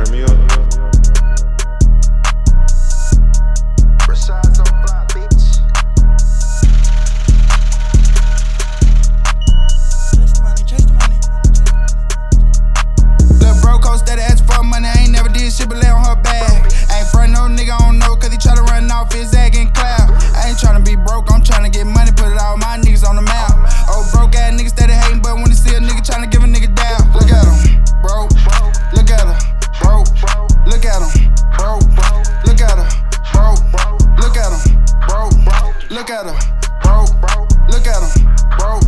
Turn me up. Rashadsofly, the money, chase the money. Lil' bro coach steady asking for money, I ain't never did shit but lay on her back. Ain't front no nigga, I don't know, cause he tryna run off his egg Look at her, bro. Look at him, bro.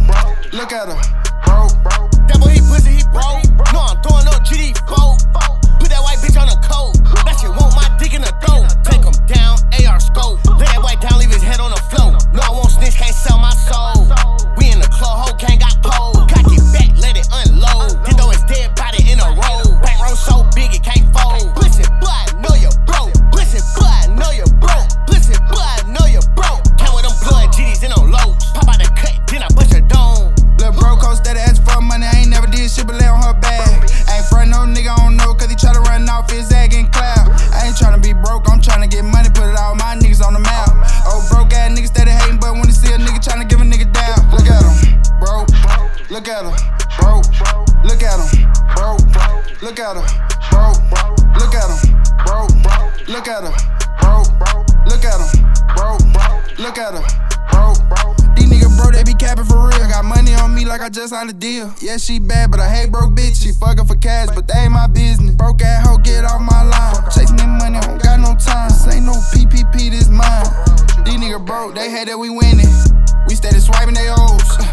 Look at her, Look at her, bro. Look at him, bro. Look at her, bro. Look at him, bro. Look at her, bro. Look at him, bro. Look at her, bro. These niggas bro, they be capping for real. Got money on me like I just signed a deal. Yeah, she bad, but I hate broke bitch. She fucking for cash, but they ain't my business. Broke ass hoe, get off my line. Chasing that money, don't got no time. This ain't no PPP, this mine. These niggas broke, they hate that we winning. We steady swiping they O's.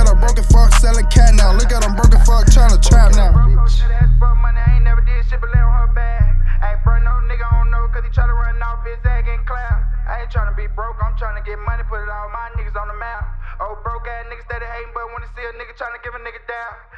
At them broken fuck selling cat now. Look at them broken fuck tryna trap now. Tryna be broke, I'm tryna get money, put it all my niggas on the map. Oh, broke ass niggas steady hating, but when they see a nigga tryna give a nigga down.